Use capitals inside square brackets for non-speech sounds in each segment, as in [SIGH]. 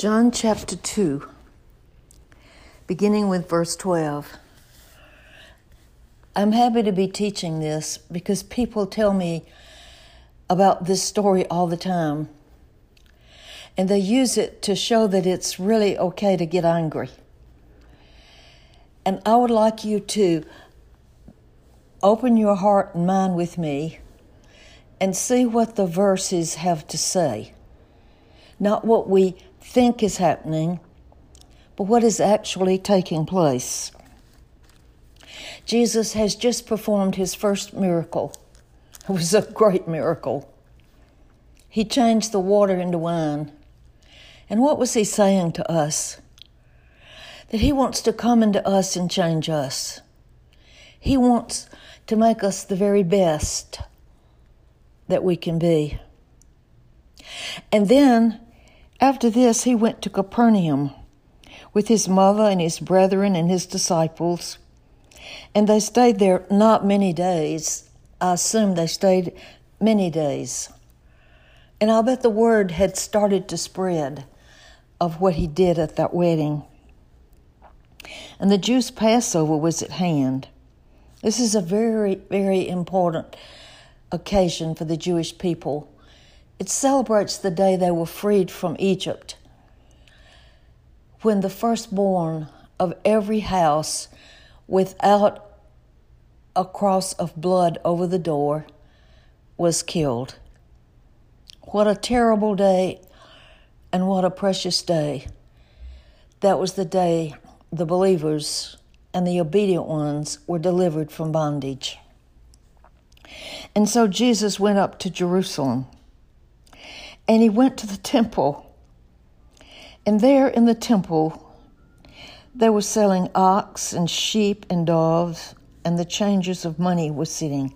John chapter 2, beginning with verse 12. I'm happy to be teaching this because people tell me about this story all the time. And they use it to show that it's really okay to get angry. And I would like you to open your heart and mind with me and see what the verses have to say. Not what we think is happening, but what is actually taking place. Jesus has just performed his first miracle. It was a great miracle. He changed the water into wine. And what was he saying to us? That he wants to come into us and change us. He wants to make us the very best that we can be. And then after this, he went to Capernaum with his mother and his brethren and his disciples. And they stayed there not many days. I assume they stayed many days. And I'll bet the word had started to spread of what he did at that wedding. And the Jews' Passover was at hand. This is a very, very important occasion for the Jewish people it celebrates the day they were freed from Egypt, when the firstborn of every house without a cross of blood over the door was killed. What a terrible day and what a precious day. That was the day the believers and the obedient ones were delivered from bondage. And so Jesus went up to Jerusalem and he went to the temple. And there in the temple, they were selling ox and sheep and doves, and the changers of money were sitting.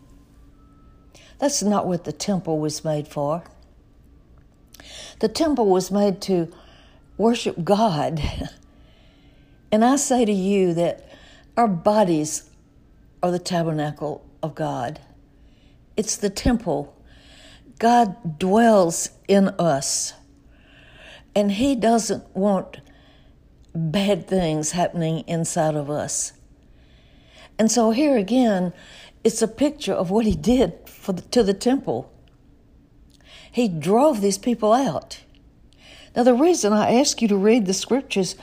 That's not what the temple was made for. The temple was made to worship God. [LAUGHS] and I say to you that our bodies are the tabernacle of God, it's the temple God dwells in us, and He doesn't want bad things happening inside of us. And so here again, it's a picture of what He did for the, to the temple. He drove these people out. Now, the reason I ask you to read the scriptures,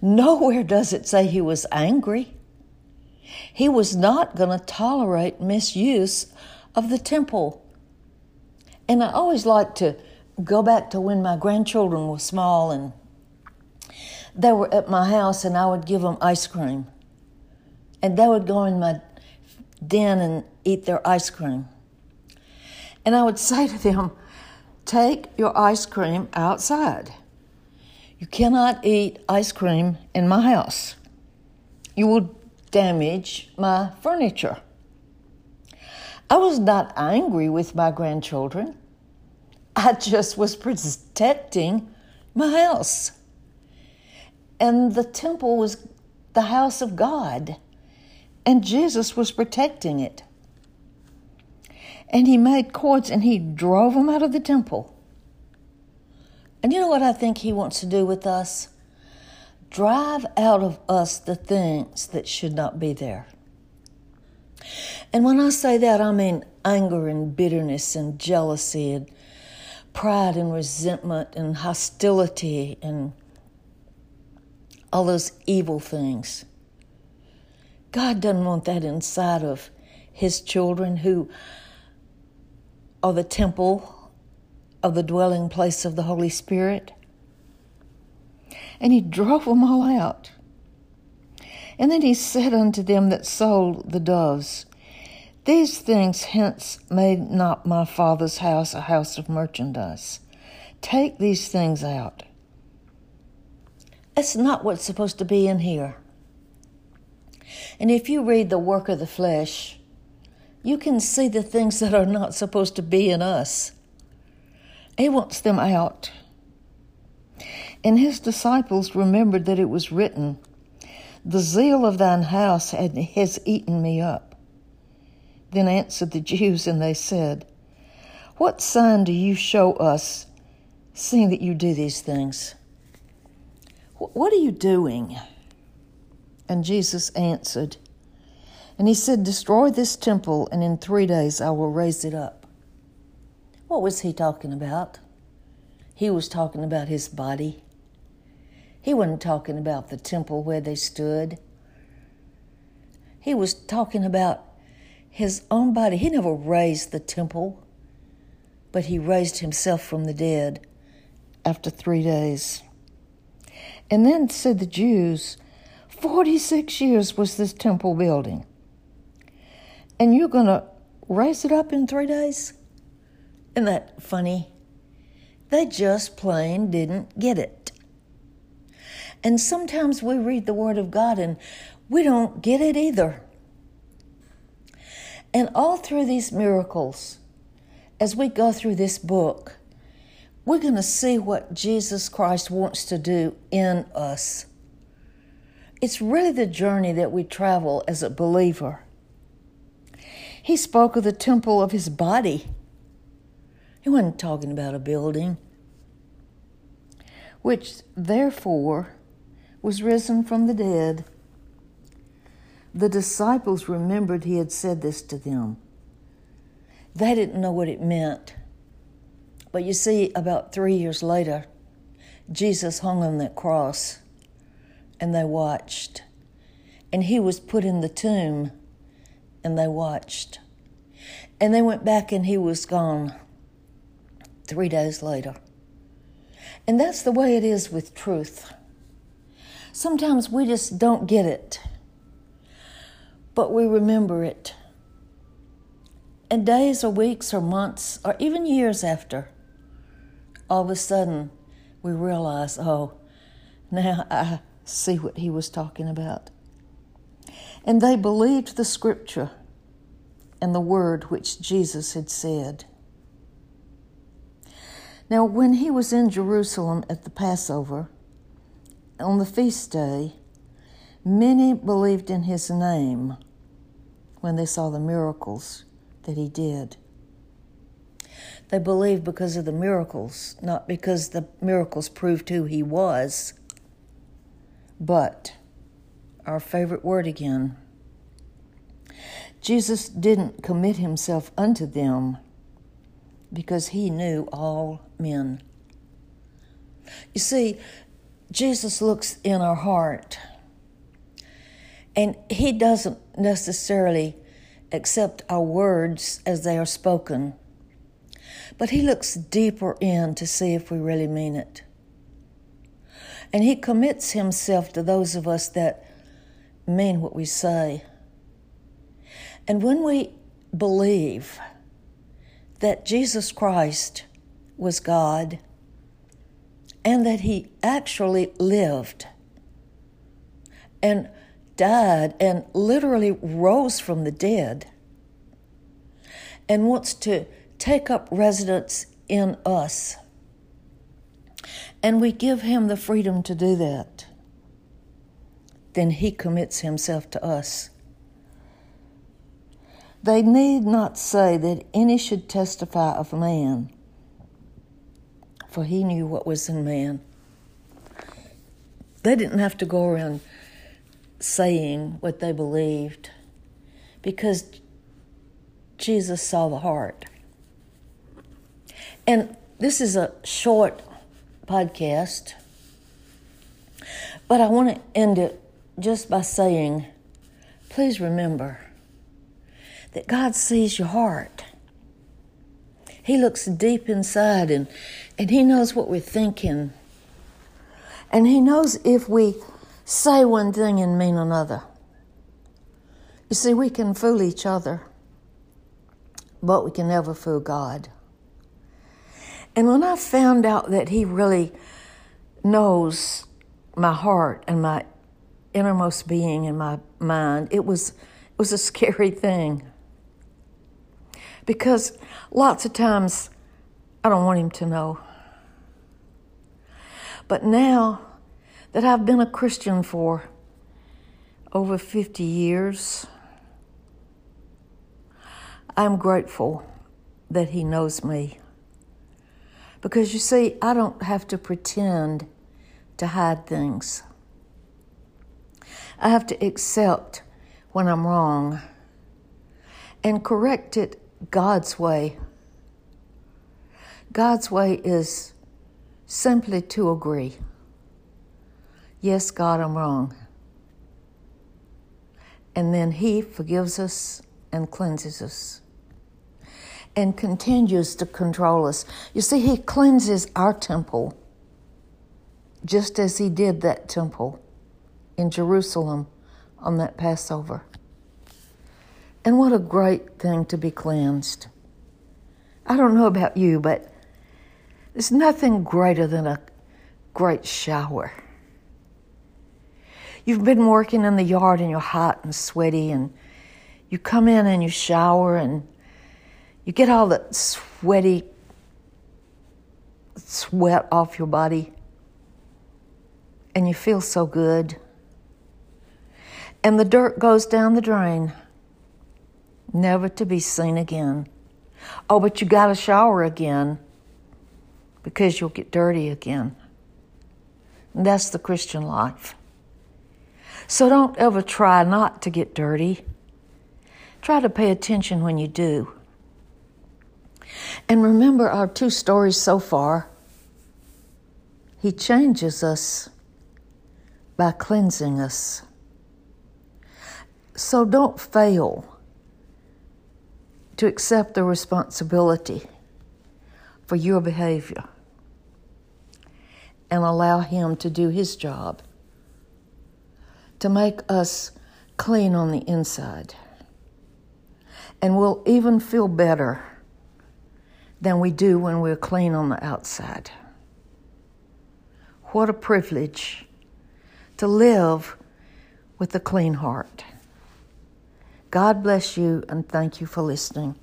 nowhere does it say He was angry. He was not going to tolerate misuse of the temple. And I always like to go back to when my grandchildren were small and they were at my house and I would give them ice cream. And they would go in my den and eat their ice cream. And I would [LAUGHS] say to them, Take your ice cream outside. You cannot eat ice cream in my house. You will damage my furniture. I was not angry with my grandchildren. I just was protecting my house. And the temple was the house of God, and Jesus was protecting it. And he made cords and he drove them out of the temple. And you know what I think he wants to do with us? Drive out of us the things that should not be there. And when I say that, I mean anger and bitterness and jealousy and pride and resentment and hostility and all those evil things. God doesn't want that inside of His children who are the temple of the dwelling place of the Holy Spirit. And He drove them all out. And then He said unto them that sold the doves, these things hence made not my father's house a house of merchandise. Take these things out. That's not what's supposed to be in here. And if you read the work of the flesh, you can see the things that are not supposed to be in us. He wants them out. And his disciples remembered that it was written, The zeal of thine house has eaten me up. Then answered the Jews, and they said, What sign do you show us, seeing that you do these things? What are you doing? And Jesus answered, and he said, Destroy this temple, and in three days I will raise it up. What was he talking about? He was talking about his body. He wasn't talking about the temple where they stood. He was talking about his own body. He never raised the temple, but he raised himself from the dead after three days. And then said the Jews, 46 years was this temple building. And you're going to raise it up in three days? Isn't that funny? They just plain didn't get it. And sometimes we read the Word of God and we don't get it either. And all through these miracles, as we go through this book, we're going to see what Jesus Christ wants to do in us. It's really the journey that we travel as a believer. He spoke of the temple of his body. He wasn't talking about a building, which therefore was risen from the dead. The disciples remembered he had said this to them. They didn't know what it meant. But you see, about three years later, Jesus hung on that cross and they watched. And he was put in the tomb and they watched. And they went back and he was gone three days later. And that's the way it is with truth. Sometimes we just don't get it, but we remember it. And days or weeks or months or even years after, all of a sudden we realize, oh, now I see what he was talking about. And they believed the scripture and the word which Jesus had said. Now, when he was in Jerusalem at the Passover, on the feast day, many believed in his name when they saw the miracles that he did. They believed because of the miracles, not because the miracles proved who he was. But, our favorite word again, Jesus didn't commit himself unto them because he knew all men. You see, Jesus looks in our heart and he doesn't necessarily accept our words as they are spoken. But He looks deeper in to see if we really mean it. And He commits Himself to those of us that mean what we say. And when we believe that Jesus Christ was God and that He actually lived and died and literally rose from the dead and wants to take up residence in us. And we give him the freedom to do that. Then he commits himself to us. They need not say that any should testify of man, for he knew what was in man. They didn't have to go around saying what they believed because Jesus saw the heart. And this is a short podcast, but I want to end it just by saying please remember that God sees your heart. He looks deep inside and, and He knows what we're thinking. And He knows if we say one thing and mean another. You see, we can fool each other, but we can never fool God. And when I found out that He really knows my heart and my innermost being and my mind, it was, it was a [LAUGHS] scary thing. Because lots of times I don't want Him to know. But now that I've been a Christian for over 50 years, I'm grateful that He knows me. Because you see, I don't have to pretend to hide things. I have to accept when I'm wrong and correct it God's way. God's way is simply to agree. Yes, God, I'm wrong. And then He forgives us and cleanses us and continues to control us. You see, He cleanses our temple just as He did that temple in Jerusalem on that Passover. And what a great thing to be cleansed. I don't know about you, but there's nothing greater than a great shower. You've been working in the yard and you're hot and sweaty, and you come in and you shower and you get all that sweaty sweat off your body and you feel so good. And the dirt goes down the drain, never to be seen again. Oh, but you got to shower again because you'll get dirty again. And that's the Christian life. So don't ever try not to get dirty. Try to pay attention when you do. And remember our two stories so far. He changes us by cleansing us. So don't fail to accept the responsibility for your behavior and allow Him to do His job to make us clean on the inside. And we'll even feel better than we do when we're clean on the outside. What a privilege to live with a clean heart. God bless you and thank you for listening.